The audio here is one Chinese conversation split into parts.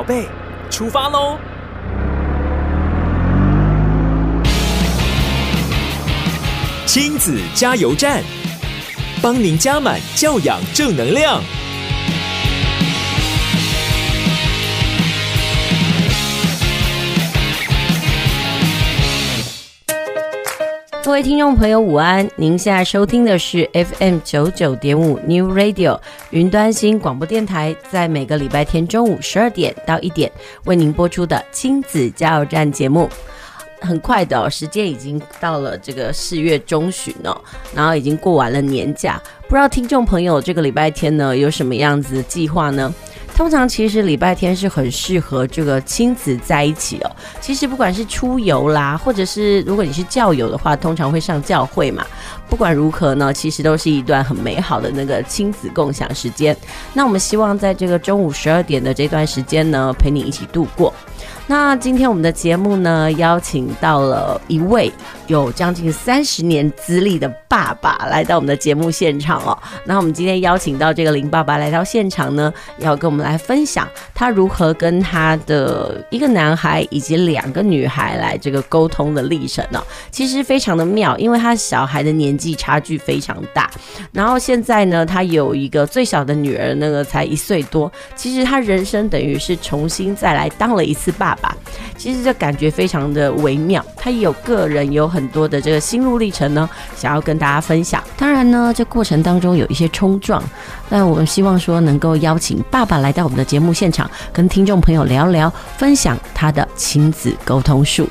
宝贝，出发喽！亲子加油站，帮您加满教养正能量。各位听众朋友，午安！您现在收听的是 FM 九九点五 New Radio 云端新广播电台，在每个礼拜天中午十二点到一点为您播出的亲子加油站节目。很快的，时间已经到了这个四月中旬哦，然后已经过完了年假，不知道听众朋友这个礼拜天呢有什么样子的计划呢？通常其实礼拜天是很适合这个亲子在一起哦。其实不管是出游啦，或者是如果你是教友的话，通常会上教会嘛。不管如何呢，其实都是一段很美好的那个亲子共享时间。那我们希望在这个中午十二点的这段时间呢，陪你一起度过。那今天我们的节目呢，邀请到了一位有将近三十年资历的爸爸来到我们的节目现场哦。那我们今天邀请到这个林爸爸来到现场呢，要跟我们来分享他如何跟他的一个男孩以及两个女孩来这个沟通的历程呢、其实非常的妙，因为他小孩的年纪差距非常大，然后现在呢，他有一个最小的女儿，那个才一岁多。其实他人生等于是重新再来当了一次爸爸。其实这感觉非常的微妙，他有个人有很很多的这个心路历程呢，想要跟大家分享。当然呢，这过程当中有一些冲撞，那我们希望说能够邀请爸爸来到我们的节目现场，跟听众朋友聊聊，分享他的亲子沟通术。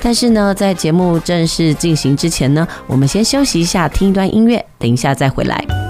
但是呢，在节目正式进行之前呢，我们先休息一下，听一段音乐，等一下再回来。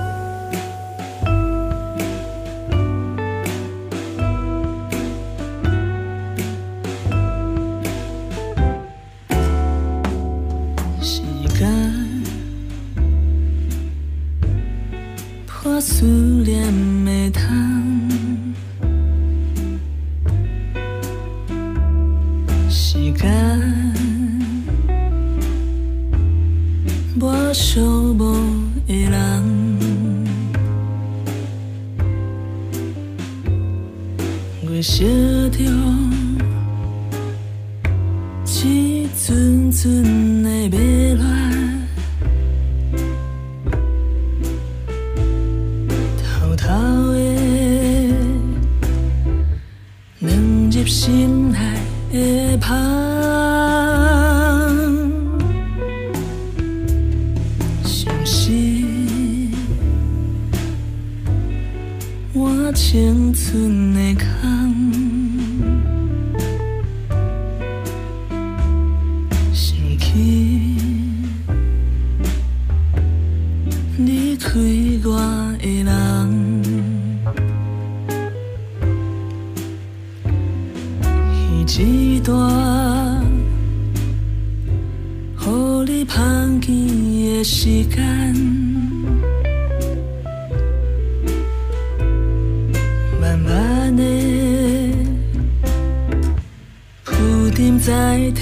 在จ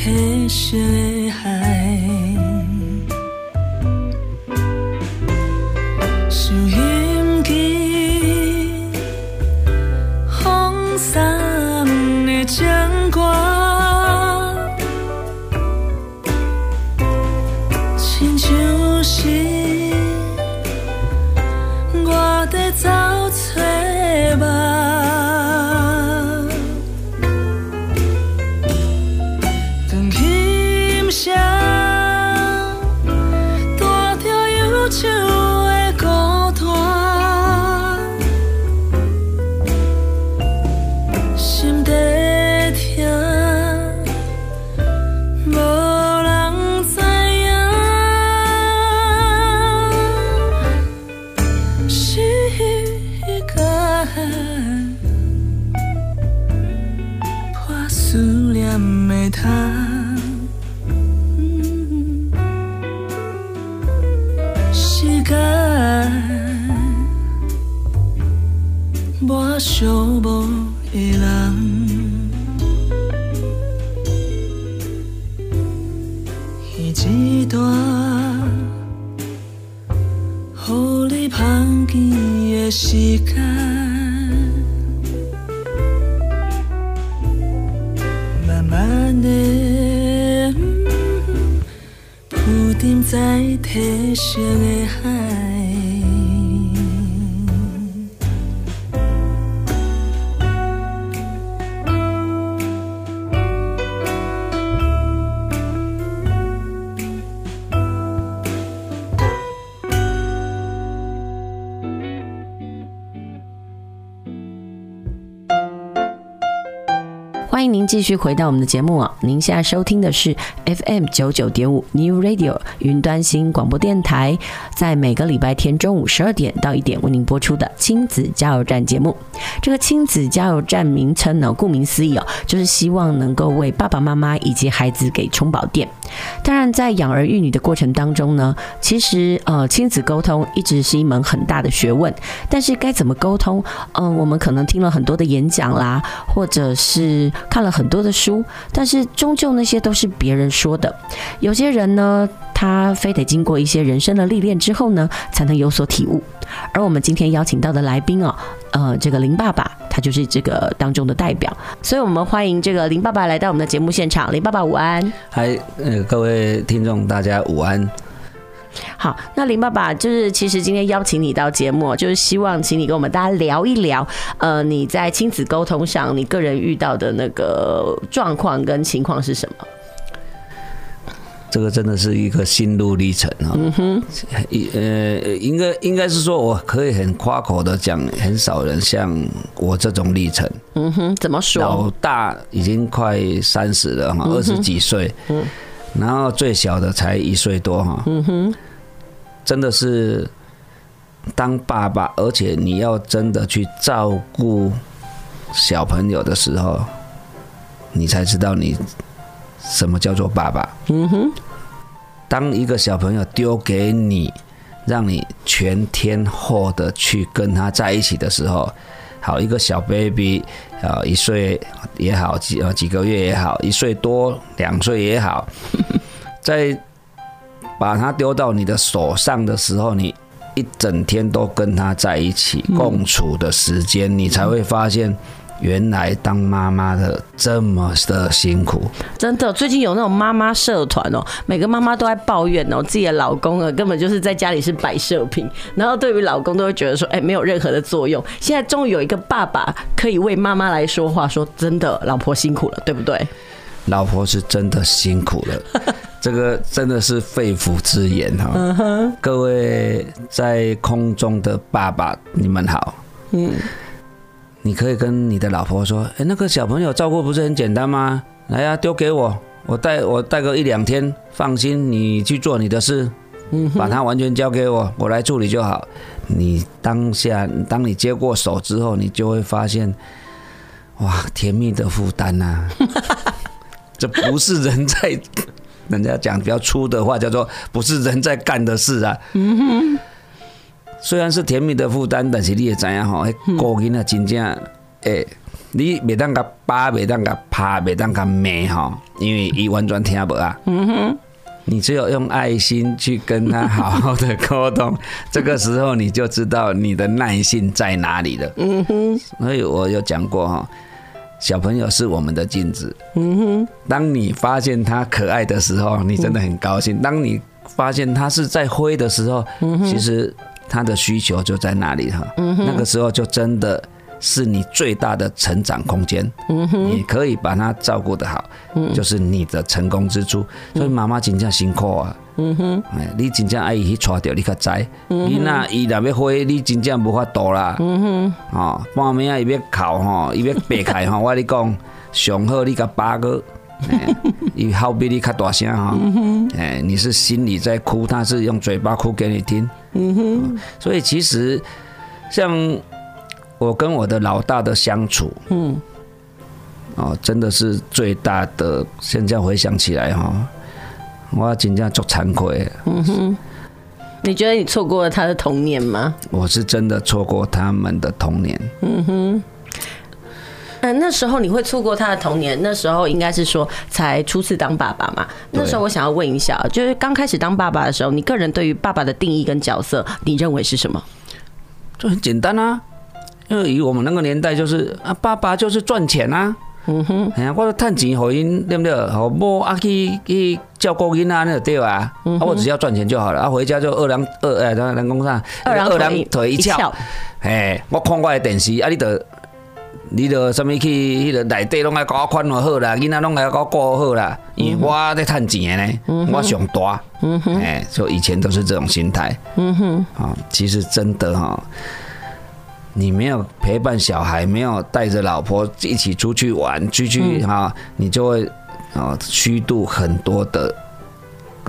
แท้ 继续回到我们的节目啊！您现在收听的是 FM 九九点五 New Radio 云端新广播电台，在每个礼拜天中午十二点到一点为您播出的亲子加油站节目。这个亲子加油站名称呢，顾名思义哦，就是希望能够为爸爸妈妈以及孩子给充饱电。当然，在养儿育女的过程当中呢，其实呃，亲子沟通一直是一门很大的学问。但是该怎么沟通？嗯、我们可能听了很多的演讲啦，或者是看了很多的书，但是终究那些都是别人说的。有些人呢，他非得经过一些人生的历练之后呢，才能有所体悟。而我们今天邀请到的来宾哦，呃，这个林爸爸，他就是这个当中的代表，所以我们欢迎这个林爸爸来到我们的节目现场。林爸爸午安，嗨，呃，各位听众大家午安。好，那林爸爸就是其实今天邀请你到节目，就是希望请你跟我们大家聊一聊，呃，你在亲子沟通上，你个人遇到的那个状况跟情况是什么？这个真的是一个心路历程啊！嗯哼，呃，应该应该是说，我可以很夸口的讲，很少人像我这种历程。嗯哼，怎么说？老大已经快三十了哈，二十几岁，嗯，然后最小的才一岁多哈。嗯哼，真的是当爸爸，而且你要真的去照顾小朋友的时候，你才知道你。什么叫做爸爸？嗯哼，当一个小朋友丢给你，让你全天候的去跟他在一起的时候，好，一个小 baby 啊，一岁也好，几呃几个月也好，一岁多两岁也好，在把他丢到你的手上的时候，你一整天都跟他在一起共处的时间，你才会发现。原来当妈妈的这么的辛苦，真的。最近有那种妈妈社团哦，每个妈妈都在抱怨哦，自己的老公啊，根本就是在家里是摆设品，然后对于老公都会觉得说，哎，没有任何的作用。现在终于有一个爸爸可以为妈妈来说话，说真的，老婆辛苦了，对不对？老婆是真的辛苦了，这个真的是肺腑之言哈。各位在空中的爸爸，你们好。嗯。你可以跟你的老婆说：“哎，那个小朋友照顾不是很简单吗？来呀，丢给我，我带我带个一两天，放心，你去做你的事，把它完全交给我，我来处理就好。你当下，当你接过手之后，你就会发现，哇，甜蜜的负担呐！这不是人在，人家讲比较粗的话，叫做不是人在干的事啊。”虽然是甜蜜的负担，但是你也知影吼，迄个囡仔真正诶，你袂当甲扒，袂当甲拍，袂当甲骂吼，因为伊完全听不啊。嗯哼，你只有用爱心去跟他好好的沟通，这个时候你就知道你的耐性在哪里了。嗯哼，所以我有讲过哈，小朋友是我们的镜子。嗯哼，当你发现他可爱的时候，你真的很高兴；当你发现他是在灰的时候，其实。他的需求就在那里哈，那个时候就真的是你最大的成长空间，你可以把他照顾得好，就是你的成功之处。所以妈妈真正辛苦啊，哎，你真正爱伊去带着你较知，你那伊若要飞，你真正无法度啦，哦，半暝啊伊要哭吼，伊要爬开吼，我跟你讲，上好你甲八个。伊好比你较大声哈，哎，你是心里在哭，他是用嘴巴哭给你听。嗯哼，所以其实像我跟我的老大的相处，嗯，哦，真的是最大的。现在回想起来哈，我真正足惭愧。嗯哼，你觉得你错过了他的童年吗？我是真的错过他们的童年。嗯哼。嗯，那时候你会错过他的童年。那时候应该是说才初次当爸爸嘛。那时候我想要问一下，就是刚开始当爸爸的时候，你个人对于爸爸的定义跟角色，你认为是什么？就很简单啊，因为以我们那个年代，就是啊，爸爸就是赚钱啊，嗯哼，哎呀，我趁钱互因对不对？好某啊去去照顾因啊那就对啊，啊我只要赚钱就好了，啊回家就二两二哎，咱咱讲啥？二郎腿腿一翘，哎，我看我的电视啊，你得你得什么去迄个内底拢爱搞我款好啦，囡仔拢爱搞顾好啦，因为我在趁钱呢，我上大，哎，就以前都是这种心态，嗯哼，啊，其实真的哈。你没有陪伴小孩，没有带着老婆一起出去玩，出去哈，你就会啊虚度很多的。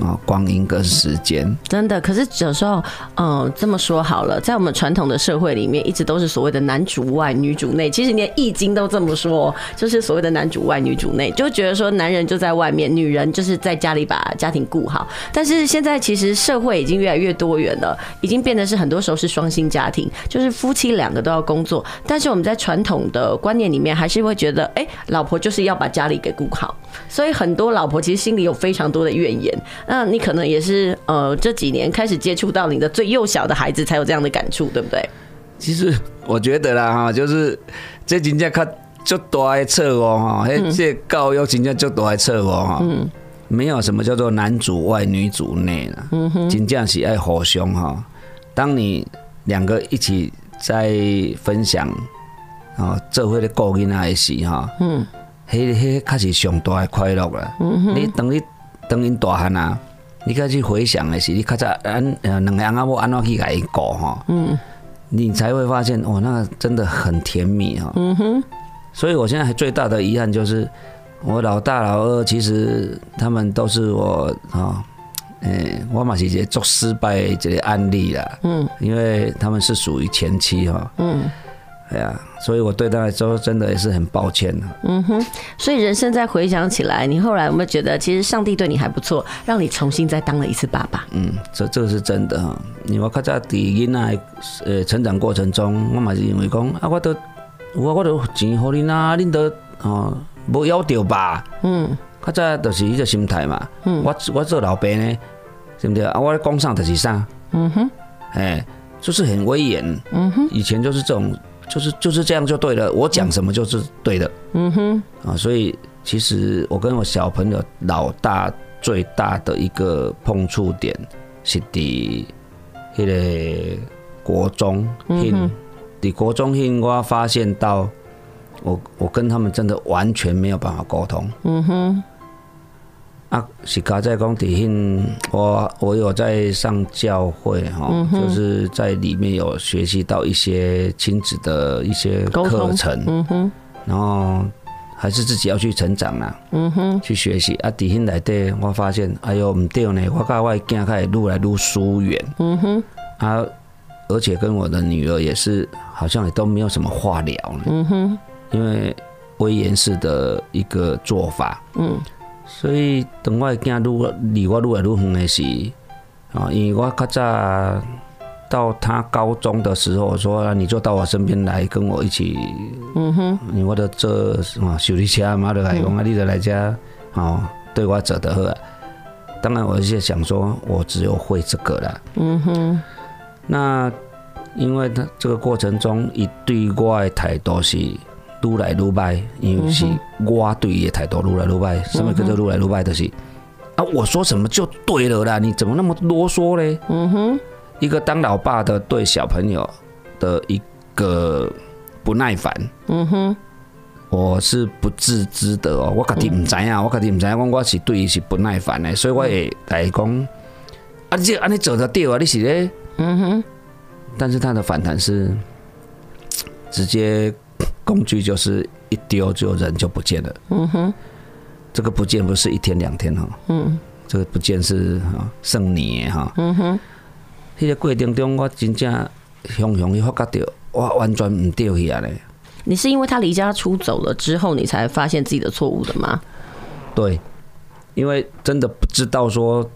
啊，光阴跟时间真的，可是有时候，嗯，这么说好了，在我们传统的社会里面，一直都是所谓的男主外女主内。其实连《易经》都这么说，就是所谓的男主外女主内，就觉得说男人就在外面，女人就是在家里把家庭顾好。但是现在其实社会已经越来越多元了，已经变得是很多时候是双薪家庭，就是夫妻两个都要工作。但是我们在传统的观念里面，还是会觉得，哎，老婆就是要把家里给顾好。所以很多老婆其实心里有非常多的怨言。那你可能也是呃这几年开始接触到你的最幼小的孩子，才有这样的感触，对不对？其实我觉得啦哈，就是这真正较足大的错误哈，这教育真正足大的错误哈。嗯，没有什么叫做男主外女主内了。嗯哼，真正是爱互相哈。当你两个一起在分享啊，这回的顾囡仔的时哈，嗯，迄迄开始上大的快乐了。嗯哼，你等你等因大汉啊。你开始回想的是，你较早安呃两个阿母安怎去甲伊过哈，嗯，你才会发现哦，那个真的很甜蜜哈，嗯哼，所以我现在最大的遗憾就是，我老大老二其实他们都是我啊，诶，我嘛是一个做失败这个案例啦，嗯，因为他们是属于前妻哈，嗯。对呀，所以我对他来说真的也是很抱歉的。嗯哼，所以人生再回想起来，你后来有没有觉得，其实上帝对你还不错，让你重新再当了一次爸爸？嗯，这这个是真的哈。因为我较早在囡仔呃成长过程中，我嘛是认为讲啊，我都我我都钱互你啊，恁都哦无要求吧？嗯，较早就是一个心态嘛。嗯，我我做老爸呢，对不对啊？我讲啥就是啥。嗯哼，哎，就是很威严。嗯哼，以前就是这种。就是就是这样就对了，我讲什么就是对的。嗯哼，啊，所以其实我跟我小朋友老大最大的一个碰触点是在迄个国中，嗯，在国中，我发现到我我跟他们真的完全没有办法沟通。嗯哼。啊，是刚在讲底薪，我我有在上教会哈，嗯、就是在里面有学习到一些亲子的一些课程，嗯哼，然后还是自己要去成长啦，嗯哼，去学习。啊。底薪来对，我发现哎呦唔对呢，我跟我的囝开始愈来愈疏远，嗯哼，啊，而且跟我的女儿也是好像也都没有什么话聊，嗯哼，因为威严式的一个做法，嗯。所以等我的囝愈离我愈来愈远的时候，啊，因为我较早到他高中的时候，我说你就到我身边来跟我一起，嗯哼，因为我的做啊修理车嘛，就来讲啊，你就来家哦，对我做得好。当然，我是想说，我只有会这个了，嗯哼。那因为他这个过程中，一对我的态度是。愈来愈歹，因为是我对伊的态度愈来愈歹。什么叫做愈来愈歹？就是啊，我说什么就对了啦，你怎么那么啰嗦嘞？嗯哼，一个当老爸的对小朋友的一个不耐烦。嗯哼，我是不自知的哦，我家己唔知啊，我家己唔知影，我我是对伊是不耐烦的，所以我会来讲啊，这安尼做得对啊，你是咧？嗯哼，但是他的反弹是直接。工具就是一丢就人就不见了。嗯哼，这个不见不是一天两天哈。嗯，这个不见是哈剩年哈。嗯哼，那个过程中我真正雄雄一发觉到，我完全唔对去啊嘞。你是因为他离家出走了之后，你才发现自己的错误的吗？对，因为真的不知道说。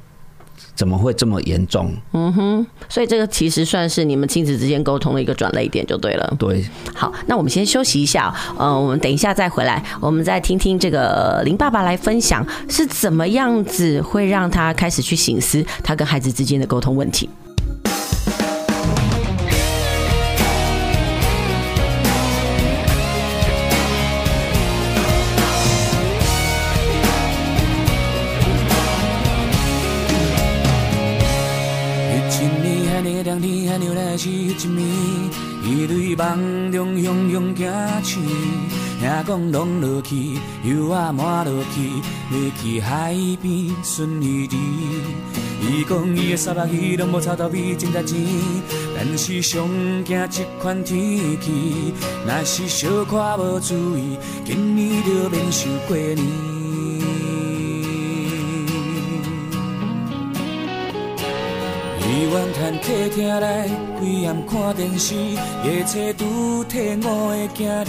怎么会这么严重？嗯哼，所以这个其实算是你们亲子之间沟通的一个转泪点，就对了。对，好，那我们先休息一下，呃，我们等一下再回来，我们再听听这个林爸爸来分享是怎么样子会让他开始去醒思他跟孩子之间的沟通问题。听讲拢落去，油仔满落去，要去海边顺伊滴。伊讲伊的三百亿拢无臭豆味，真值钱，但是上惊这款天气，若是小可无注意，今年就免受过年。伊怨叹客厅内规暗看电视，夜车拄替五个囝儿，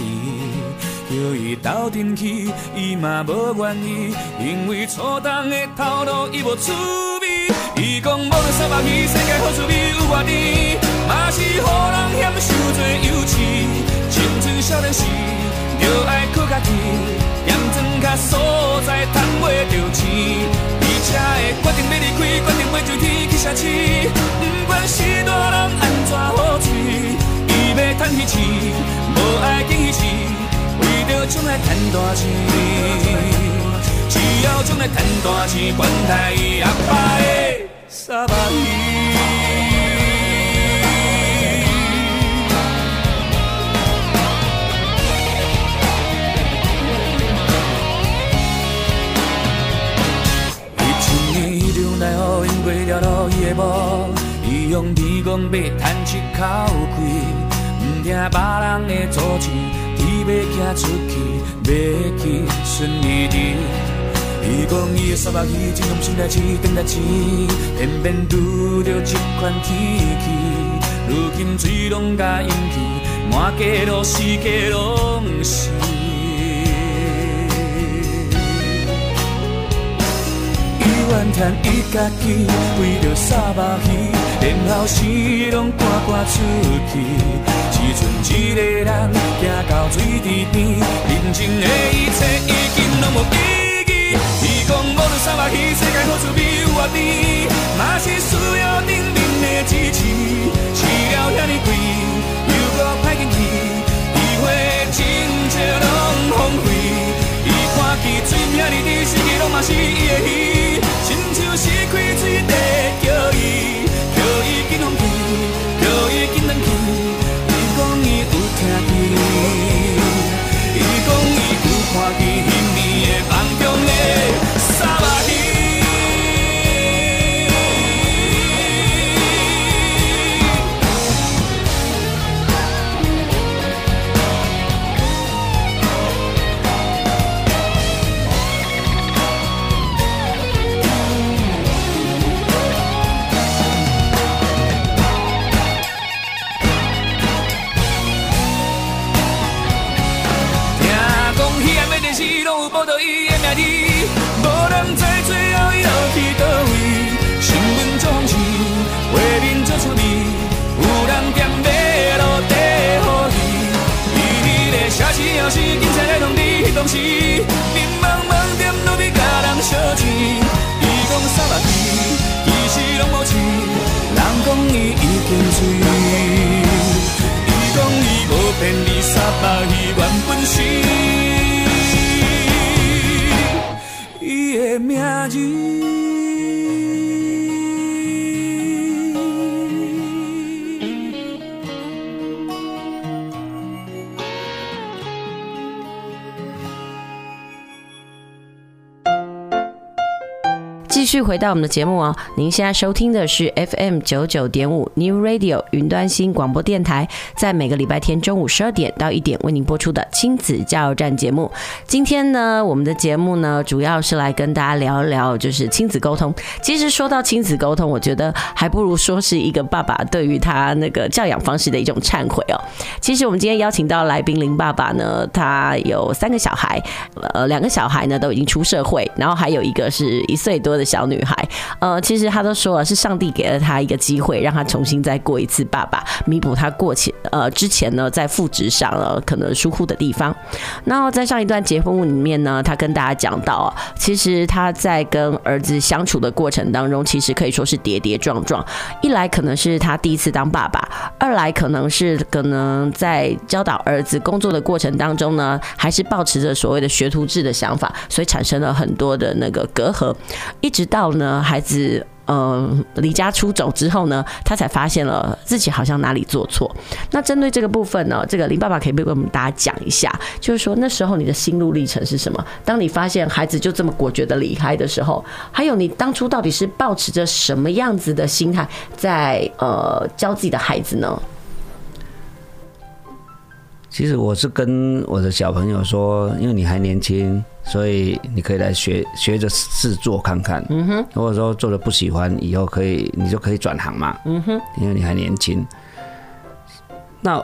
叫伊斗阵去，伊嘛无愿意，因为初冬的头路伊无趣味。伊讲无论三百亿，世界好滋味有偌甜，嘛是予人嫌受罪幼稚。青春少年时，着爱靠家己，验砖脚所在赚袂着钱。车的决定要离开，决定要上天去城市，不管是大人安怎好嘴，伊要赚彼钱，将来赚大钱，只要将来赚大钱，管他伊阿爸的三百亿。过了路伊的某，伊用耳光要探出口气，唔听别人的阻止，伊要行出去，要去顺伊滴。伊讲伊的三百亿，真用心来钱，等来钱，偏偏拄着这款天气，如今水拢甲淹去，满街都是街拢是。伊怨叹伊家己为着三百亿，连后死拢赶赶出去。只剩一个人行到水池边，人生的一切已经拢无意义。伊讲无论三百亿，世界好滋味有偌甜，嘛是需要人民的支持。饲了遐尼贵，又搁歹运气，机会亲切拢荒废。伊看见水遐尼滴，四季拢嘛是伊的鱼。是开水在，叫伊伊讲伊有看见，回到我们的节目哦，您现在收听的是 FM 九九点五 New Radio 云端新广播电台，在每个礼拜天中午十二点到一点为您播出的亲子加油站节目。今天呢，我们的节目呢，主要是来跟大家聊一聊，就是亲子沟通。其实说到亲子沟通，我觉得还不如说是一个爸爸对于他那个教养方式的一种忏悔哦。其实我们今天邀请到来宾林爸爸呢，他有三个小孩，呃，两个小孩呢都已经出社会，然后还有一个是一岁多的小。女女孩，呃，其实他都说了，是上帝给了他一个机会，让他重新再过一次爸爸，弥补他过去呃之前呢在父职上了可能疏忽的地方。然后在上一段节目里面呢，他跟大家讲到，其实他在跟儿子相处的过程当中，其实可以说是跌跌撞撞。一来可能是他第一次当爸爸，二来可能是可能在教导儿子工作的过程当中呢，还是抱持着所谓的学徒制的想法，所以产生了很多的那个隔阂，一直。到呢，孩子呃离家出走之后呢，他才发现了自己好像哪里做错。那针对这个部分呢，这个林爸爸可以不跟我们大家讲一下，就是说那时候你的心路历程是什么？当你发现孩子就这么果决的离开的时候，还有你当初到底是抱持着什么样子的心态在呃教自己的孩子呢？其实我是跟我的小朋友说，因为你还年轻，所以你可以来学学着试做看看。嗯哼，如果说做的不喜欢，以后可以你就可以转行嘛。嗯哼，因为你还年轻。那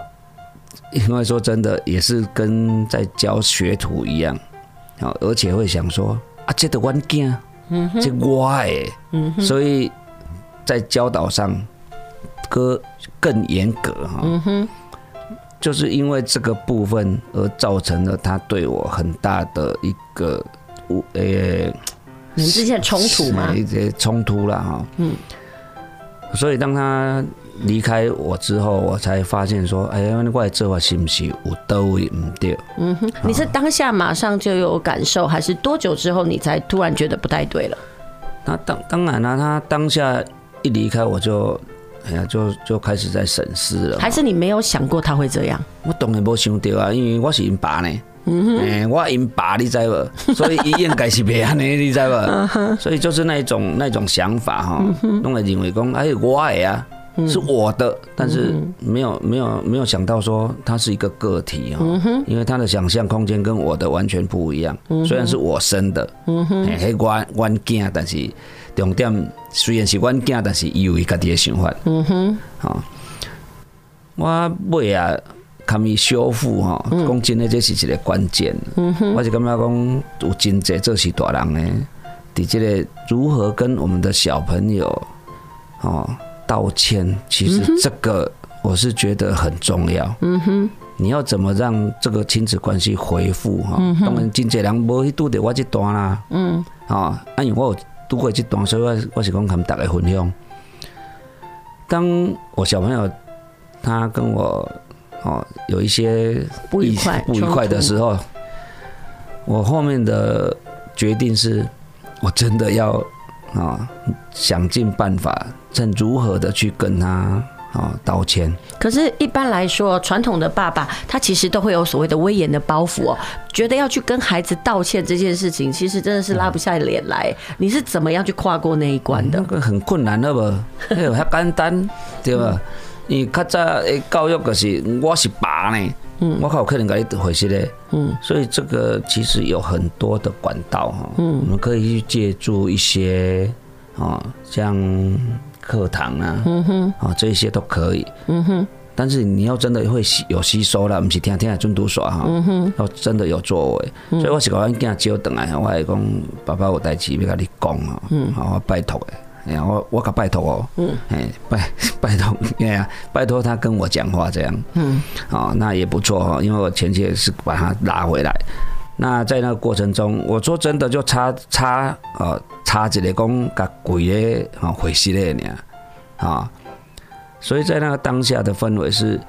因为说真的，也是跟在教学徒一样，而且会想说啊，这的关键，嗯哼，这我哎，嗯哼，所以在教导上，哥更严格哈。嗯哼。就是因为这个部分而造成了他对我很大的一个，呃，你们之间的冲突吗？一些冲突了哈。嗯。所以当他离开我之后，我才发现说，哎呀，怪这话是不是有都位唔对？嗯哼。你是当下马上就有感受，还是多久之后你才突然觉得不太对了？那当当然了，他当下一离开我就。哎呀，就就开始在审视了。还是你没有想过他会这样？我当然没想到啊，因为我是因爸呢。嗯哼。哎，我因爸，你知不？所以伊应该是别安尼，你知不？所以就是那种那种想法哈，弄来认为讲，哎，我爱啊，是我的，但是没有没有没有想到说他是一个个体哈，因为他的想象空间跟我的完全不一样。虽然是我生的，嗯哼，嘿，我我囝，但是。重点虽然是阮囝，但是伊有伊家己的想法。嗯哼，好，我尾啊，堪伊修复哈，讲真的，这是一个关键。嗯哼，我是感觉讲有真济做是大人诶，伫即个如何跟我们的小朋友哦道歉，其实这个我是觉得很重要。嗯哼，你要怎么让这个亲子关系恢复哈？当然真侪人无去拄着我这段啦。嗯，啊，因为我有。度过这段，所以我我是讲跟他们大家分享。当我小朋友他跟我哦有一些不愉快不愉快的时候，我后面的决定是，我真的要啊想尽办法，趁如何的去跟他。啊，道歉。可是，一般来说，传统的爸爸他其实都会有所谓的威严的包袱哦，觉得要去跟孩子道歉这件事情，其实真的是拉不下脸来。你是怎么样去跨过那一关的？那个很困难的不？哎呦，还简单对吧？因为较早的教育就是我是爸呢，嗯，我靠，有可能给你回去的，嗯，所以这个其实有很多的管道哈，嗯，我们可以去借助一些啊，像。课堂啊，嗯哼，啊，这些都可以，嗯哼。但是你要真的会吸有吸收了，不是天天来尊读耍哈，嗯哼，要真的有作为。所以我是讲，我今日招等来，我还讲爸爸有代志要跟你讲啊，嗯，好，我拜托诶，哎呀，我我可拜托哦，嗯，哎，拜 拜托，哎呀，拜托他跟我讲话这样，嗯，啊，那也不错哈，因为我前期也是把他拉回来。那在那个过程中，我说真的就差差呃差一个讲甲鬼的啊回事嘞呢啊，所以在那个当下的氛围是，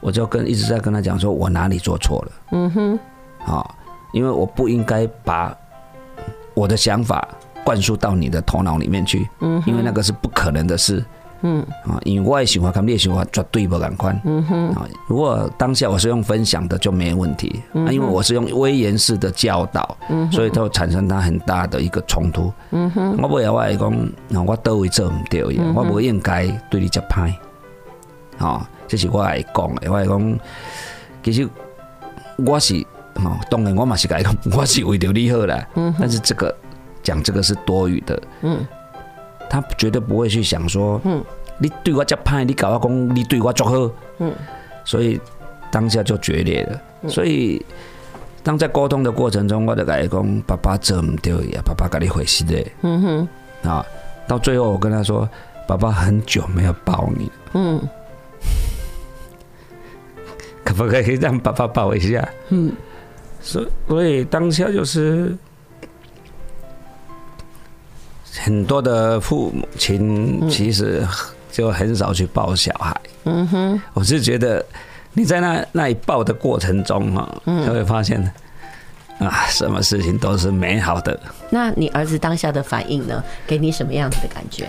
我就跟一直在跟他讲说，我哪里做错了，嗯哼，啊，因为我不应该把我的想法灌输到你的头脑里面去，嗯，因为那个是不可能的事。嗯啊，因为我的想法跟你的想法绝对不同款。嗯哼啊，如果当下我是用分享的就没问题。嗯，因为我是用威严式的教导，嗯，所以都产生它很大的一个冲突。嗯哼，我不要我来讲，我都会做唔对嘅，我不应该对你这歹。啊，这是我来讲的，我来讲，其实我是啊，当然我嘛是该讲，我是为着你好啦。嗯，但是这个讲这个是多余的。嗯。他绝对不会去想说，嗯，你对我这派，你搞我讲，你对我作好，嗯，所以当下就决裂了。所以当在沟通的过程中，我就跟他讲，爸爸做唔对呀，爸爸跟你回事的，嗯哼，啊，到最后我跟他说，爸爸很久没有抱你，嗯，可不可以让爸爸抱一下？嗯，所所以当下就是。很多的父母亲其实就很少去抱小孩。嗯哼，我是觉得你在那那一抱的过程中哈，就会发现啊，什么事情都是美好的。那你儿子当下的反应呢？给你什么样子的感觉？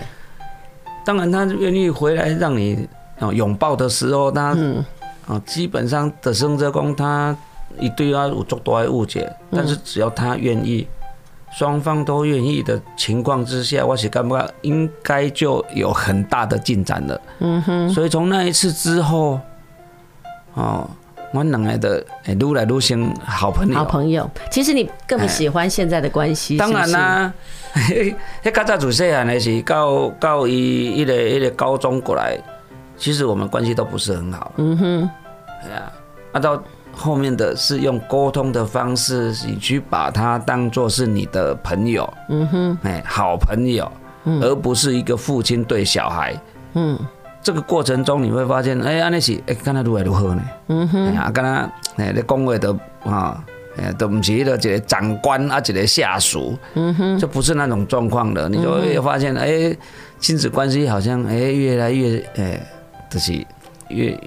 当然他愿意回来让你啊拥抱的时候，他啊基本上的生者工他一对他有足多的误解，但是只要他愿意，双方都愿意的情况之下，我是感觉应该就有很大的进展了。嗯哼，所以从那一次之后，哦。我们两个的哎，越来撸像好朋友。好朋友，其实你更喜欢现在的关系。当然啦，那较早自细汉的是到到伊一个一个高中过来，其实我们关系都不是很好。嗯哼，哎呀，啊到后面的是用沟通的方式，你去把他当做是你的朋友。嗯哼，哎，好朋友，而不是一个父亲对小孩。嗯。这个过程中你会发现，哎，安尼是哎，跟他如何如何呢？嗯哼，哎呀，跟他哎，你讲话都啊，哎，都不是一个长官啊，一个下属，嗯哼，就不是那种状况的，你就会发现，哎，亲子关系好像哎，越来越哎，就是越。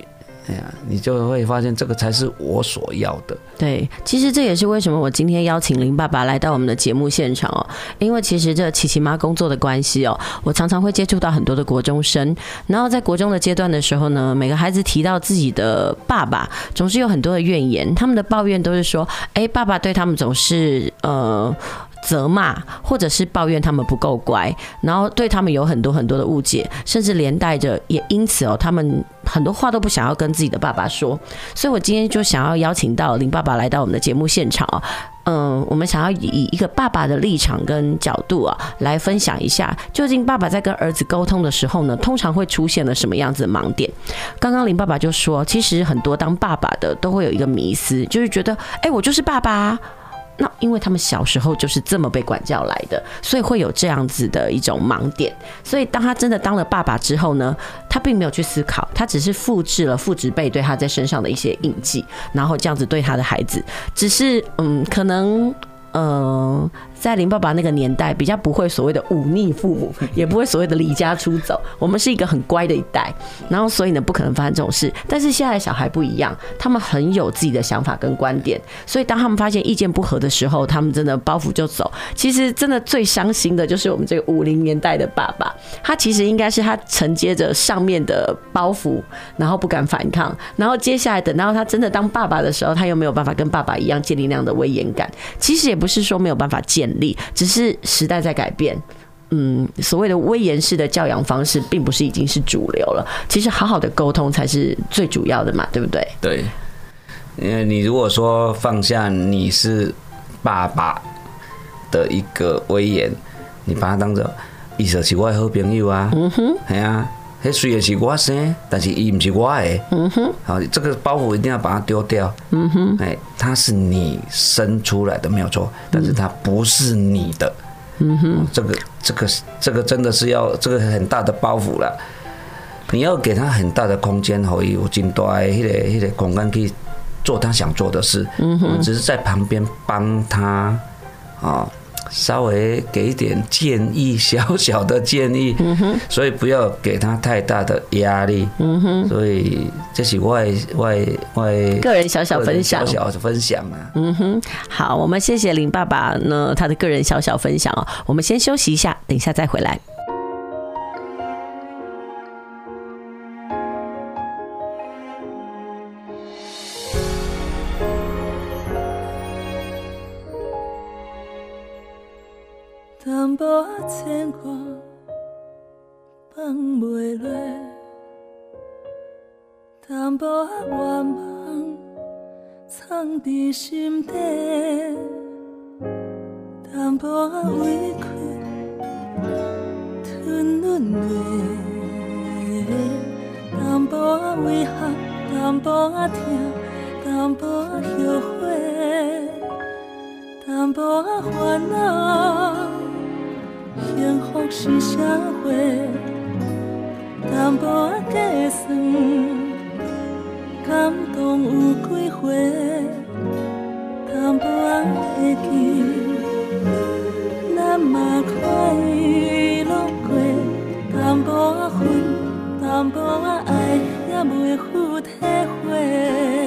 哎呀，你就会发现这个才是我所要的。对，其实这也是为什么我今天邀请林爸爸来到我们的节目现场哦，因为其实这琪琪妈工作的关系哦，我常常会接触到很多的国中生，然后在国中的阶段的时候呢，每个孩子提到自己的爸爸，总是有很多的怨言，他们的抱怨都是说，哎，爸爸对他们总是呃。责骂，或者是抱怨他们不够乖，然后对他们有很多很多的误解，甚至连带着也因此哦，他们很多话都不想要跟自己的爸爸说。所以我今天就想要邀请到林爸爸来到我们的节目现场啊，嗯，我们想要以一个爸爸的立场跟角度啊，来分享一下，究竟爸爸在跟儿子沟通的时候呢，通常会出现了什么样子的盲点？刚刚林爸爸就说，其实很多当爸爸的都会有一个迷思，就是觉得，哎，我就是爸爸。那因为他们小时候就是这么被管教来的，所以会有这样子的一种盲点。所以当他真的当了爸爸之后呢，他并没有去思考，他只是复制了父职辈对他在身上的一些印记，然后这样子对他的孩子，只是嗯，可能。嗯，在林爸爸那个年代，比较不会所谓的忤逆父母，也不会所谓的离家出走。我们是一个很乖的一代，然后所以呢，不可能发生这种事。但是现在的小孩不一样，他们很有自己的想法跟观点，所以当他们发现意见不合的时候，他们真的包袱就走。其实真的最伤心的就是我们这个五零年代的爸爸，他其实应该是他承接着上面的包袱，然后不敢反抗，然后接下来等到他真的当爸爸的时候，他又没有办法跟爸爸一样建立那样的威严感。其实也。不是说没有办法建立，只是时代在改变。嗯，所谓的威严式的教养方式，并不是已经是主流了。其实好好的沟通才是最主要的嘛，对不对？对。因为你如果说放下你是爸爸的一个威严，你把他当做伊就是我的好朋友啊。嗯哼，系啊。那虽然是我生，但是伊不是我的。嗯哼，好，这个包袱一定要把它丢掉。嗯哼，哎，他是你生出来的没有错，但是它不是你的。嗯哼，这个这个这个真的是要这个很大的包袱了。你要给他很大的空间，可以有进多那个那个空间去做他想做的事。嗯哼，只是在旁边帮他啊。稍微给一点建议，小小的建议，嗯哼，所以不要给他太大的压力，嗯哼，所以这是外外外个人小小分享，小小分享啊，嗯哼，好，我们谢谢林爸爸呢，他的个人小小分享哦，我们先休息一下，等一下再回来。牵挂放袂落，淡薄仔愿望藏伫心底，淡薄仔委屈吞忍落，淡薄仔遗憾，淡薄仔疼，淡薄仔后悔，淡薄仔烦恼。幸福是社会，淡薄仔计算，感动有几回，淡薄仔提起，咱嘛快乐过，淡薄仔恨，淡薄仔爱也袂付体会。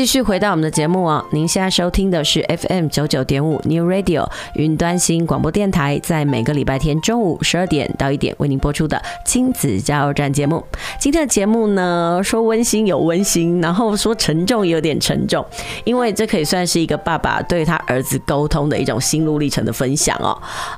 继续回到我们的节目哦，您现在收听的是 FM 九九点五 New Radio 云端新广播电台，在每个礼拜天中午十二点到一点为您播出的亲子加油站节目。今天的节目呢，说温馨有温馨，然后说沉重有点沉重，因为这可以算是一个爸爸对他儿子沟通的一种心路历程的分享哦。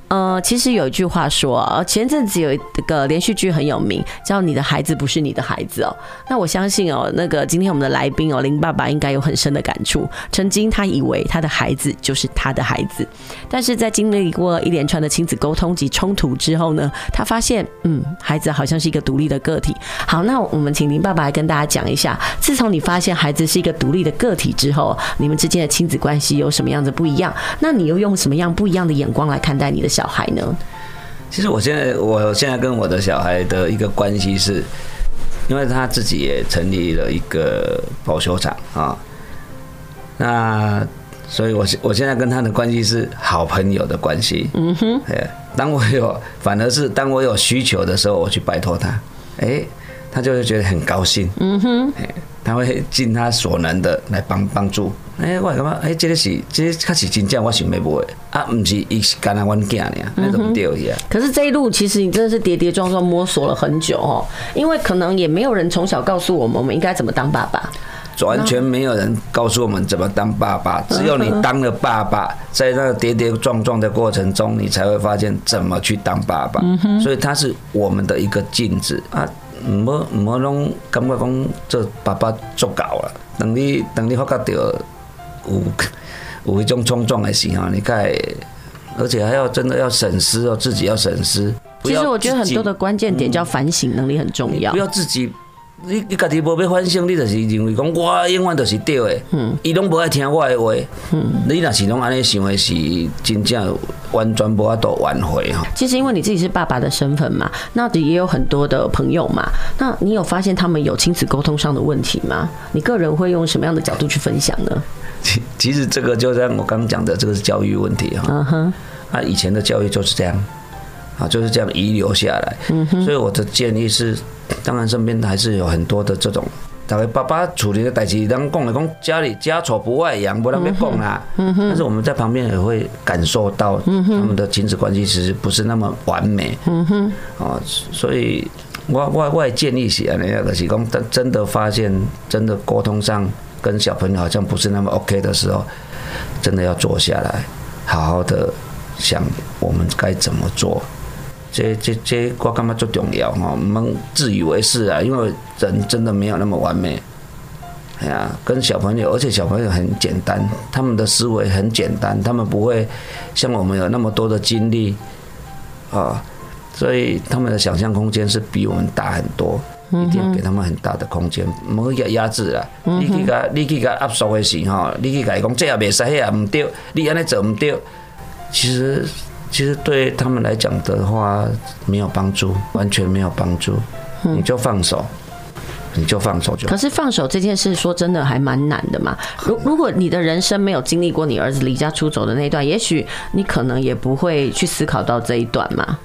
呃，其实有一句话说，前阵子有一个连续剧很有名，叫《你的孩子不是你的孩子》哦。那我相信哦，那个今天我们的来宾哦，林爸爸应该。有很深的感触。曾经他以为他的孩子就是他的孩子，但是在经历过一连串的亲子沟通及冲突之后呢，他发现，嗯，孩子好像是一个独立的个体。好，那我们请林爸爸来跟大家讲一下，自从你发现孩子是一个独立的个体之后，你们之间的亲子关系有什么样子不一样？那你又用什么样不一样的眼光来看待你的小孩呢？其实我现在，我现在跟我的小孩的一个关系是。因为他自己也成立了一个保修厂啊，那所以我现我现在跟他的关系是好朋友的关系。嗯哼，哎，当我有反而是当我有需求的时候，我去拜托他，哎，他就会觉得很高兴。嗯哼，他会尽他所能的来帮帮助。哎，我感觉哎，这个是，这个确实真正我想要买啊，不是一是干阿阮囝呢，那怎么掉呀？可是这一路其实你真的是跌跌撞撞摸索了很久哦，因为可能也没有人从小告诉我们我们应该怎么当爸爸，完全没有人告诉我们怎么当爸爸，只有你当了爸爸，在那个跌跌撞撞的过程中，你才会发现怎么去当爸爸。所以他是我们的一个镜子啊，唔好唔好拢感觉讲这爸爸足够了，等你等你发觉到。有有一种冲撞的时候，你该而且还要真的要审思哦，自己要审思。其实我觉得很多的关键点叫反省能力很重要，不要自己。你你家己无要反省，你就是认为讲我永远都是对的，嗯，伊拢无爱听我的话，嗯，你若是拢安尼想的是真正完全无法度挽回哈。其实因为你自己是爸爸的身份嘛，那也有很多的朋友嘛，那你有发现他们有亲子沟通上的问题吗？你个人会用什么样的角度去分享呢？其其实这个就像我刚刚讲的，这个是教育问题哈。嗯哼，啊，以前的教育就是这样，啊，就是这样遗留下来。嗯哼，所以我的建议是。当然，身边还是有很多的这种，大概爸爸处理的代志，当讲来讲，家里家丑不外扬，不让别讲啦。但是我们在旁边也会感受到，他们的亲子关系其实不是那么完美。嗯哼，啊，所以我我我也建议是啊，那个是讲真真的发现，真的沟通上跟小朋友好像不是那么 OK 的时候，真的要坐下来，好好的想我们该怎么做。这这这，我感觉最重要哈，我们自以为是啊，因为人真的没有那么完美。哎呀，跟小朋友，而且小朋友很简单，他们的思维很简单，他们不会像我们有那么多的精力啊，所以他们的想象空间是比我们大很多，一定要给他们很大的空间，不会给压制啊。你去给你去给压缩的时候，你去给讲这也袂使，那也唔对，你安尼做唔对，其实。其实对他们来讲的话，没有帮助，完全没有帮助。你就放手，你就放手就。可是放手这件事，说真的还蛮难的嘛。如如果你的人生没有经历过你儿子离家出走的那一段，也许你可能也不会去思考到这一段嘛。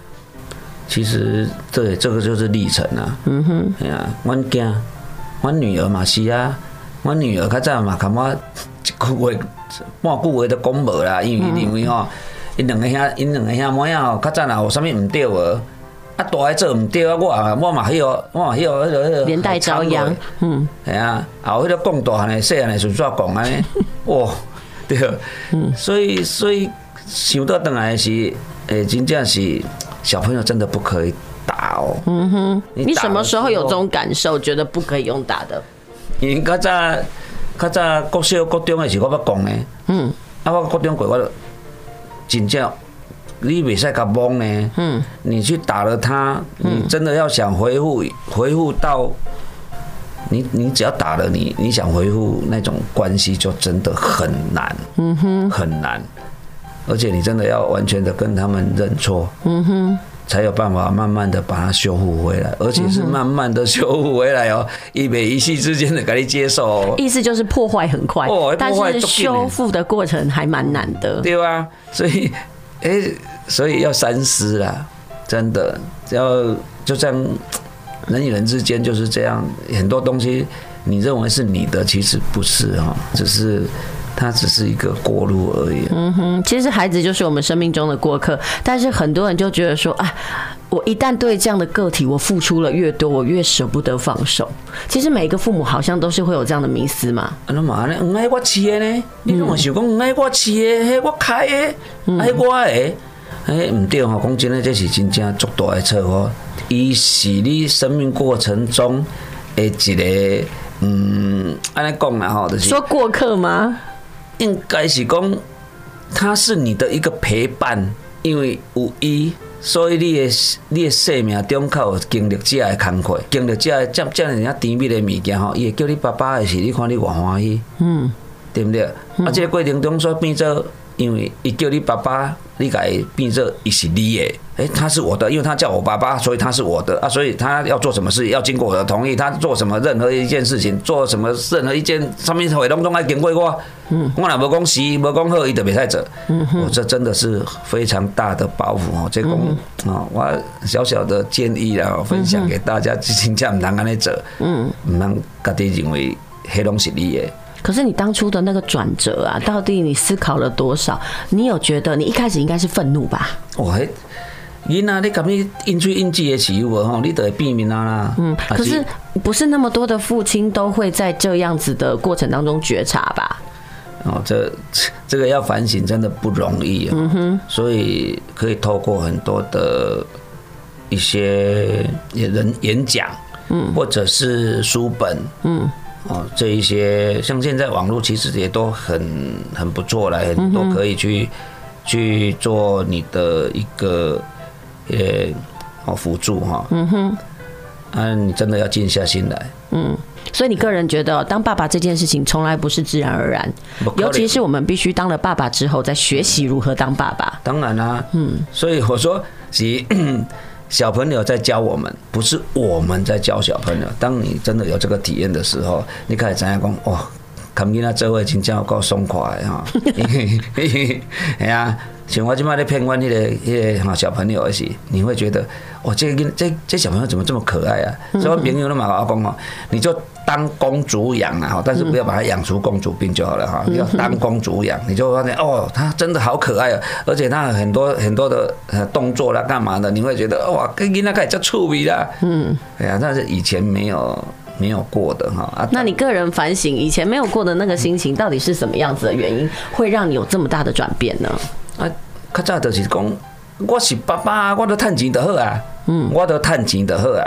其实，对，这个就是历程啊。嗯哼，哎呀，我囝，我女儿嘛是啊，我女儿较早嘛，看我一句话，半句话都讲无啦，因为因为吼。因两个兄，因两个兄妹仔吼，较早若有啥物毋对无？啊，大个做毋对啊，我啊，我嘛迄个，我嘛迄个迄个迄个。连带遭殃，嗯，系啊，啊，有迄个讲大汉的，细汉的顺续讲安尼，哇，对，嗯，所以所以想到当来是，诶，真正是小朋友真的不可以打哦。嗯哼，你什么时候有这种感受，觉得不可以用打的？因为较早较早国小国中的时候，我要讲的，嗯，啊，我国中过我。真正，你袂使甲懵呢。嗯。你去打了他，你真的要想恢复，恢复到你，你只要打了你，你想恢复那种关系，就真的很难。嗯哼。很难，而且你真的要完全的跟他们认错。嗯哼。才有办法慢慢的把它修复回来，而且是慢慢的修复回来哦，一每一夕之间的给你接受。意思就是破坏很快，但是修复的过程还蛮难的。对啊，所以，哎，所以要三思啦，真的，要就这样，人与人之间就是这样，很多东西你认为是你的，其实不是哈，只是。他只是一个过路而已。嗯哼，其实孩子就是我们生命中的过客，但是很多人就觉得说，啊，我一旦对这样的个体我付出了越多，我越舍不得放手。其实每一个父母好像都是会有这样的迷思嘛。啊，那嘛呢？唔爱我饲的呢？你怎么想讲唔爱我饲的？我开的，爱我的？哎，唔对哈，讲真的，这是真正足大的错误。伊是你生命过程中的一个，嗯，安尼讲啦吼，就是说过客吗？应该是讲，他是你的一个陪伴，因为有伊，所以你的你的生命中靠有经历这样的坎坷，经历这样这这样甜蜜的物件吼，伊会叫你爸爸的时，你看你偌欢喜，嗯，对不对？啊，这个过程中所变做，因为伊叫你爸爸，你甲伊变做伊是你的。诶，他是我的，因为他叫我爸爸，所以他是我的啊，所以他要做什么事要经过我的同意，他做什么任何一件事情，做什么任何一件上面会当中爱经过我，嗯，我若无讲是无讲好，伊就袂使做，嗯哼，我这真的是非常大的包袱哦，这讲啊，我小小的建议啊，分享给大家，真正唔通安尼做，嗯，唔通家己认为迄拢是你的。可是你当初的那个转折啊，到底你思考了多少？你有觉得你一开始应该是愤怒吧？我。你那你敢你应催应激的起伏吼，你都会避免啦。嗯，可是不是那么多的父亲都会在这样子的过程当中觉察吧？哦，这这个要反省真的不容易啊。嗯哼，所以可以透过很多的一些人演讲，嗯，或者是书本，嗯，哦，这一些像现在网络其实也都很很不错了，很多可以去。去做你的一个呃好辅助哈。嗯哼，啊，你真的要静下心来。嗯，所以你个人觉得当爸爸这件事情从来不是自然而然，尤其是我们必须当了爸爸之后，再学习如何当爸爸。当然啦、啊，嗯，所以我说，小朋友在教我们，不是我们在教小朋友。当你真的有这个体验的时候，你开始怎样讲哇？看见那这位真正有够爽快哈！哎呀，像我今麦咧骗阮迄个那个哈小朋友的时，你会觉得哇，这个这这小朋友怎么这么可爱啊？所以我朋友都嘛跟我讲哦，你就当公主养啊，哈，但是不要把它养出公主病就好了哈。你要当公主养，你就发现哦，他真的好可爱啊，而且他很多很多的动作啦，干嘛的？你会觉得哇，跟囡仔开始叫趣味啦。嗯，哎呀，但是以前没有。没有过的哈啊，那你个人反省以前没有过的那个心情，到底是什么样子的原因，会让你有这么大的转变呢？啊，较早就是讲，我是爸爸，我都赚钱就好啊，嗯，我都赚钱就好啊，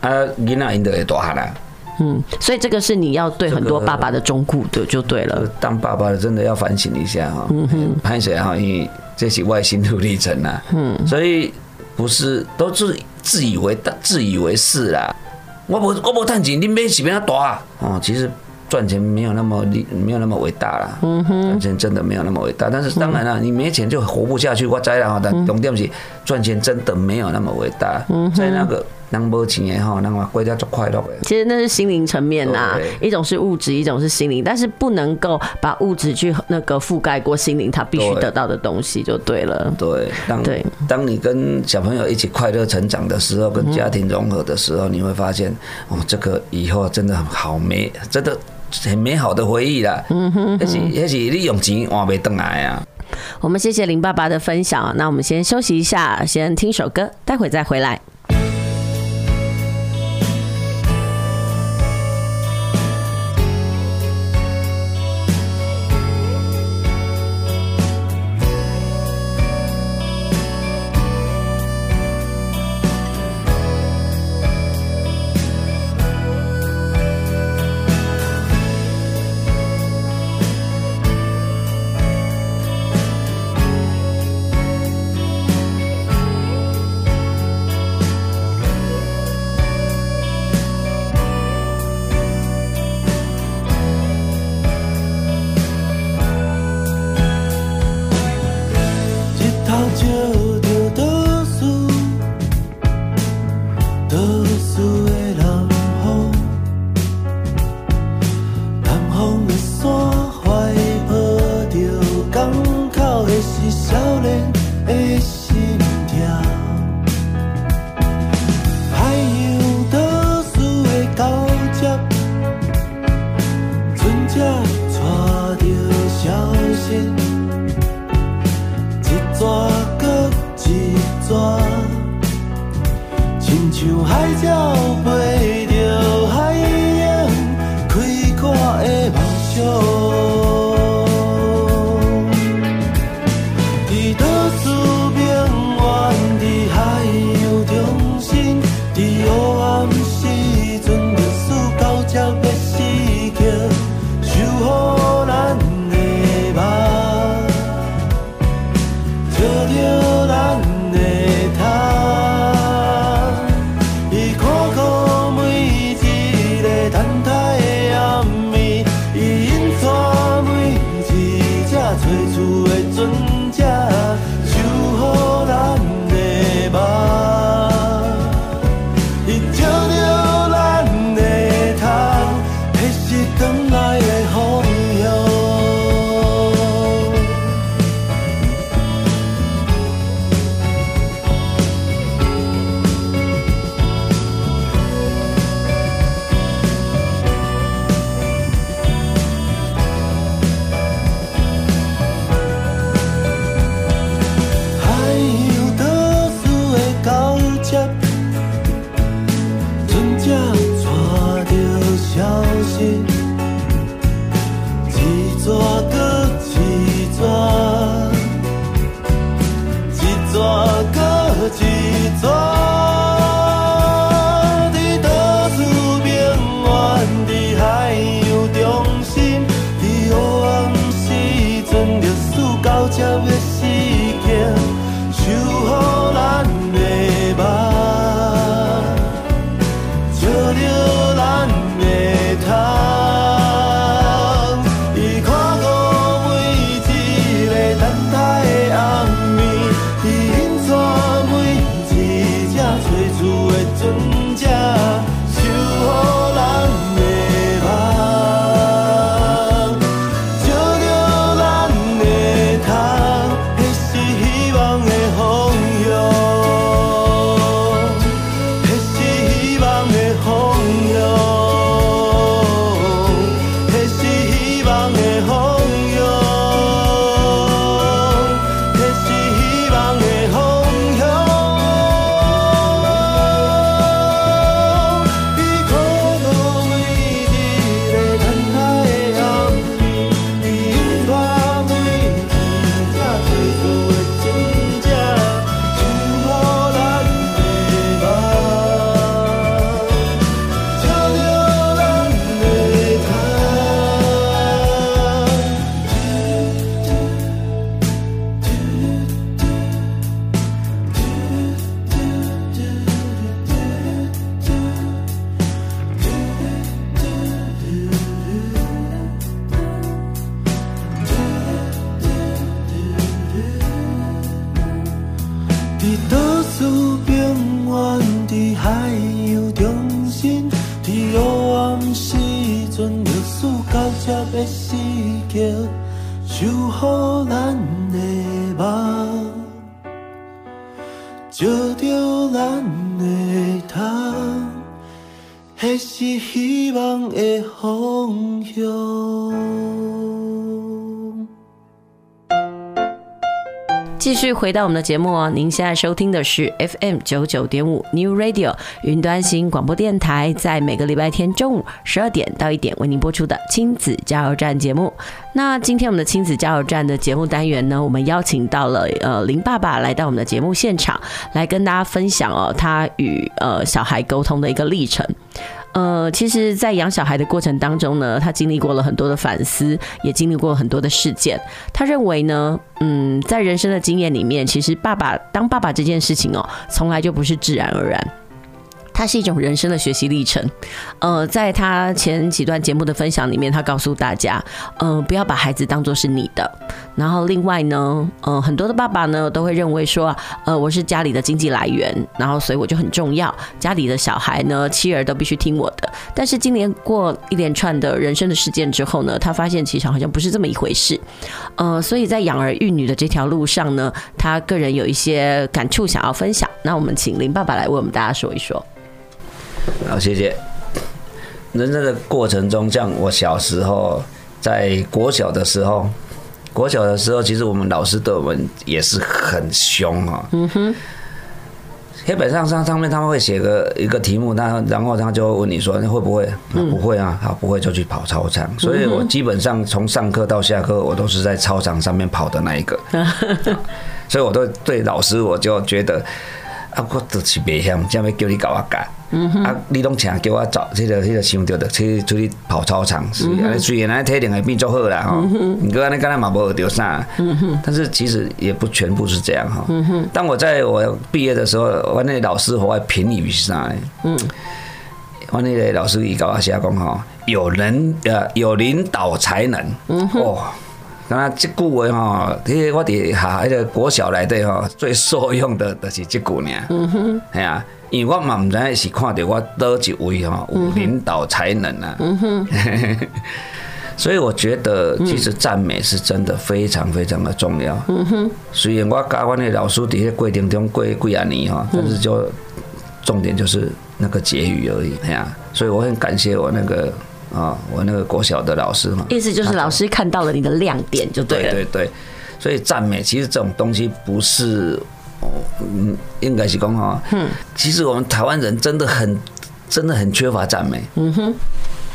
啊，囡仔因就会大汉啦，嗯，所以这个是你要对很多爸爸的忠告的，就对了。当爸爸的真的要反省一下哈，嗯哼，拍谁哈，因为这是外心路历程呐，嗯，所以不是都是自以为的，自以为是啦。我不我不赚钱，你买是变大啊？哦，其实赚钱没有那么厉，没有那么伟大啦。嗯哼，赚钱真的没有那么伟大。但是当然了，你没钱就活不下去。我知了哈，但重点是赚钱真的没有那么伟大。嗯，在那个。能没钱的吼，能把国家做快乐。其实那是心灵层面呐，一种是物质，一种是心灵，但是不能够把物质去那个覆盖过心灵，他必须得到的东西就对了。对，当对，当你跟小朋友一起快乐成长的时候，跟家庭融合的时候，你会发现哦，这个以后真的好美，真的很美好的回忆啦。嗯哼，而且而且你用钱换不回来啊。我们谢谢林爸爸的分享，那我们先休息一下，先听首歌，待会再回来。回到我们的节目哦，您现在收听的是 FM 九九点五 New Radio 云端新广播电台，在每个礼拜天中午十二点到一点为您播出的亲子加油站节目。那今天我们的亲子加油站的节目单元呢，我们邀请到了呃林爸爸来到我们的节目现场，来跟大家分享哦他与呃小孩沟通的一个历程。呃，其实，在养小孩的过程当中呢，他经历过了很多的反思，也经历过很多的事件。他认为呢，嗯，在人生的经验里面，其实爸爸当爸爸这件事情哦，从来就不是自然而然。它是一种人生的学习历程，呃，在他前几段节目的分享里面，他告诉大家，呃，不要把孩子当做是你的。然后另外呢，呃，很多的爸爸呢都会认为说，呃，我是家里的经济来源，然后所以我就很重要，家里的小孩呢，妻儿都必须听我的。但是今年过一连串的人生的事件之后呢，他发现其实好像不是这么一回事，呃，所以在养儿育女的这条路上呢，他个人有一些感触想要分享。那我们请林爸爸来为我们大家说一说。好，谢谢。人生的过程中，像我小时候在国小的时候，国小的时候，其实我们老师对我们也是很凶啊。嗯哼。黑板上上上面他们会写个一个题目，那然后他就会问你说，你会不会？那不会啊，好，不会就去跑操场。所以我基本上从上课到下课，我都是在操场上面跑的那一个。所以我都对老师，我就觉得啊，我都是别想，这样要叫你搞我教。嗯、啊！你拢请叫我找这个、这个想到的，去出去跑操场，是啊。虽然安体能会变足好啦，哈。你哥安尼刚才嘛无学到啥，但是其实也不全部是这样哈。当我在我毕业的时候，我那老师和我评语是啥呢？嗯，我那个老师伊甲我写讲吼，有人呃有领导才能，哦，刚才这句话哈，这个我伫下那个国小来的哈，最受用的就是这句呢。嗯哼，系啊。因为我嘛唔知是看着我多一位哈有领导才能啊，嗯哼 所以我觉得其实赞美是真的非常非常的重要。嗯哼虽然我教我的老师在过程中过几啊年哈，但是就重点就是那个结语而已。哎呀，所以我很感谢我那个啊，我那个国小的老师嘛。意思就是老师看到了你的亮点就对了。对对对，所以赞美其实这种东西不是。嗯，应该是讲哈，嗯其实我们台湾人真的很、真的很缺乏赞美。嗯哼，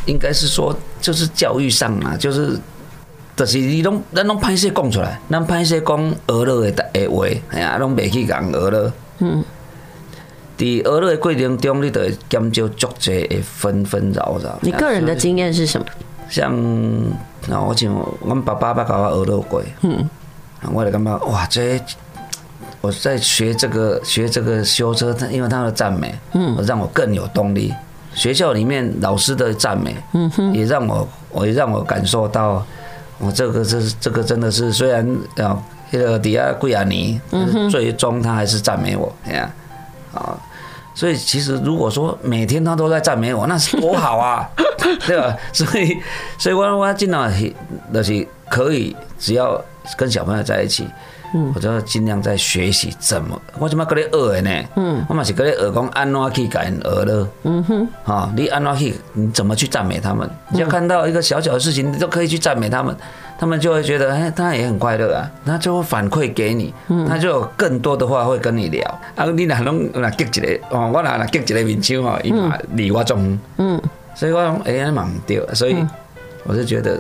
应该是说，就是教育上嘛，就是，就是你拢咱拢歹势讲出来，咱歹势讲娱乐的诶话，哎呀，拢袂去讲俄乐。嗯，在娱乐的过程中，你得减少足侪的纷纷扰扰。你个人的经验是什么？像，那我像我爸爸爸教我娱乐过，嗯，我就感觉哇，这。我在学这个学这个修车，他因为他的赞美，嗯，让我更有动力。学校里面老师的赞美，嗯哼，也让我，我也让我感受到，我这个这这个真的是虽然啊，那个底下贵亚尼，最终他还是赞美我，哎呀，啊，所以其实如果说每天他都在赞美我，那是多好啊，对吧？所以，所以我我尽量就是可以，只要跟小朋友在一起。嗯，我就尽量在学习怎么，我怎么跟你学的呢？嗯，我嘛是跟你学讲安怎去感恩。嗯哼，哈，你安怎去，你怎么去赞美他们？你要看到一个小小的事情，你都可以去赞美他们，他们就会觉得，哎，他也很快乐啊，他就会反馈给你，他就有更多的话会跟你聊。啊，你哪拢哪激一个，哦，我哪哪激一个面相哦，伊嘛离我中，嗯，所以我讲，哎呀，蛮对，所以我是觉得。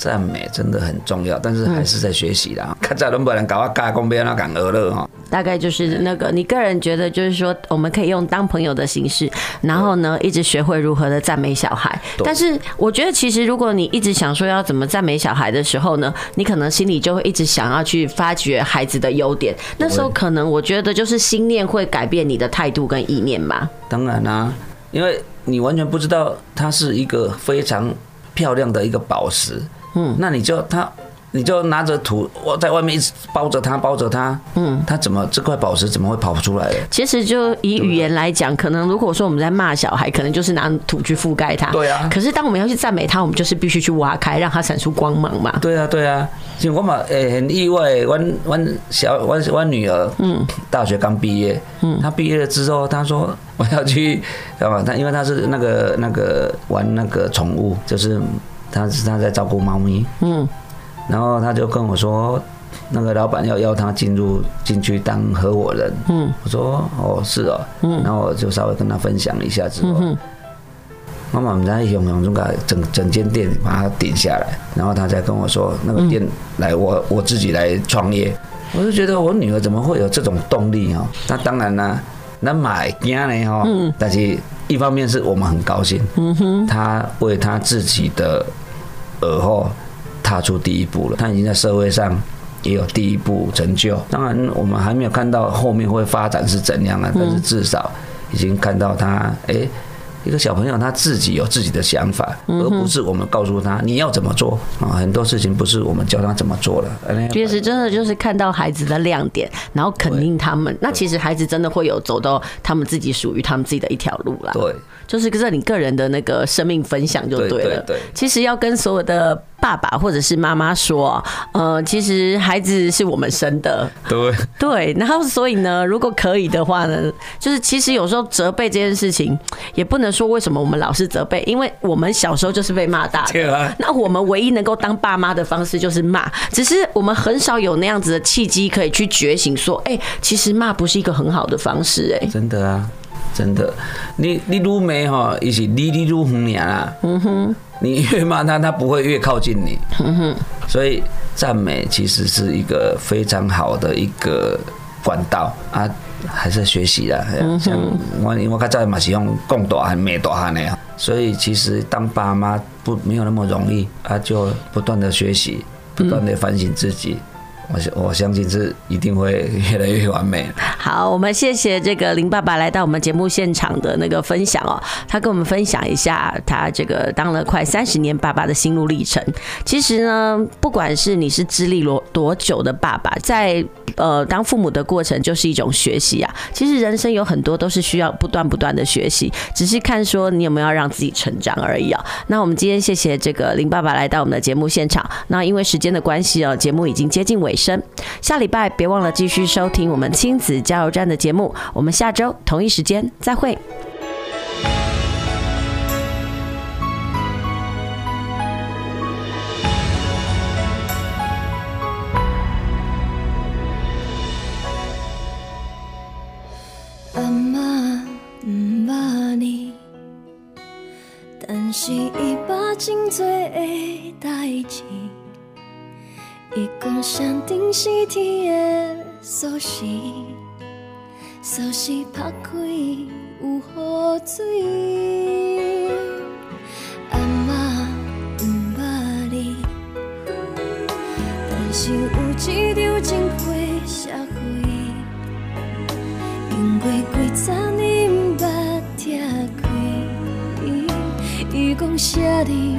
赞美真的很重要，但是还是在学习啦。看在能不能搞我加工，不要那敢鹅了哈。大概就是那个，你个人觉得就是说，我们可以用当朋友的形式，然后呢，一直学会如何的赞美小孩。但是我觉得，其实如果你一直想说要怎么赞美小孩的时候呢，你可能心里就会一直想要去发掘孩子的优点。那时候可能我觉得就是心念会改变你的态度跟意念吧。当然啦，因为你完全不知道它是一个非常漂亮的一个宝石。嗯，那你就他你就拿着土，我在外面一直包着它，包着它，嗯，它怎么这块宝石怎么会跑不出来的？其实就以语言来讲，可能如果说我们在骂小孩，可能就是拿土去覆盖它。对啊。可是当我们要去赞美它，我们就是必须去挖开，让它闪出光芒嘛。对啊，对啊。就我嘛，诶，很意外，我我小我我女儿，嗯，大学刚毕业，嗯，她毕业了之后，她说我要去，知道吧？她因为她是那个那个玩那个宠物，就是她是她在照顾猫咪，嗯。然后他就跟我说，那个老板要邀他进入进去当合伙人。嗯，我说哦是哦。嗯，然后我就稍微跟他分享一下之后，妈妈我们在熊熊中把整整间店把它顶下来，然后他再跟我说那个店来我我自己来创业。我就觉得我女儿怎么会有这种动力哦？那当然啦，那买家呢哈。嗯，但是一方面是我们很高兴。嗯哼，他为他自己的耳后。踏出第一步了，他已经在社会上也有第一步成就。当然，我们还没有看到后面会发展是怎样啊，但是至少已经看到他，哎，一个小朋友他自己有自己的想法，而不是我们告诉他你要怎么做啊。很多事情不是我们教他怎么做了。其实真的就是看到孩子的亮点，然后肯定他们。那其实孩子真的会有走到他们自己属于他们自己的一条路啦。对，就是这你个人的那个生命分享就对了。对对对，其实要跟所有的。爸爸或者是妈妈说，呃，其实孩子是我们生的，对。对，然后所以呢，如果可以的话呢，就是其实有时候责备这件事情，也不能说为什么我们老是责备，因为我们小时候就是被骂大的，那我们唯一能够当爸妈的方式就是骂，只是我们很少有那样子的契机可以去觉醒，说，哎，其实骂不是一个很好的方式，哎，真的啊，真的，你你愈骂哈，伊是离你愈远啊，嗯哼。你越骂他，他不会越靠近你。嗯哼所以赞美其实是一个非常好的一个管道啊，还是学习啦。像我，我刚才嘛是用讲大汉、骂大汉的，所以其实当爸妈不没有那么容易啊，就不断的学习，不断的反省自己。我我相信是一定会越来越完美。好，我们谢谢这个林爸爸来到我们节目现场的那个分享哦，他跟我们分享一下他这个当了快三十年爸爸的心路历程。其实呢，不管是你是资历多多久的爸爸，在呃当父母的过程就是一种学习啊。其实人生有很多都是需要不断不断的学习，只是看说你有没有让自己成长而已啊。那我们今天谢谢这个林爸爸来到我们的节目现场。那因为时间的关系哦，节目已经接近尾声。下礼拜别忘了继续收听我们亲子加油站的节目，我们下周同一时间再会。锁匙打开有雨水。阿妈不捌你，但是有一场真花社会，经过几十年不听开。伊讲啥哩